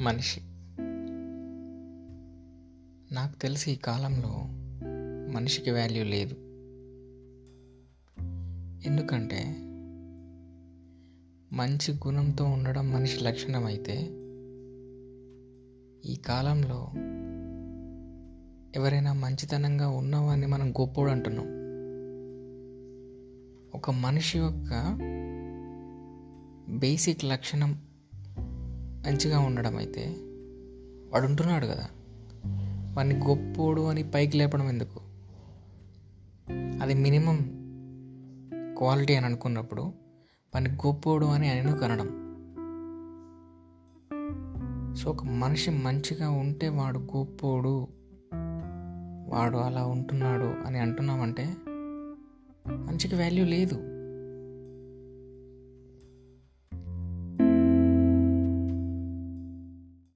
మనిషి. నాకు తెలిసి ఈ కాలంలో మనిషికి వాల్యూ లేదు. ఎందుకంటే మంచి గుణంతో ఉండడం మనిషి లక్షణం అయితే ఈ కాలంలో ఎవరైనా మంచితనంగా ఉన్నవాన్ని మనం గొప్పోడు అంటున్నాం. ఒక మనిషి యొక్క బేసిక్ లక్షణం మంచిగా ఉండడం అయితే వాడు ఉంటున్నాడు కదా. వాడిని గొప్పోడు అని పైకి లేపడం ఎందుకు? అది మినిమం క్వాలిటీ అని అనుకున్నప్పుడు వాడిని గొప్పోడు అని అని కనడం. సో ఒక మనిషి మంచిగా ఉంటే వాడు గొప్పోడు వాడు అలా ఉంటున్నాడు అని అంటున్నామంటే మంచికి వాల్యూ లేదు.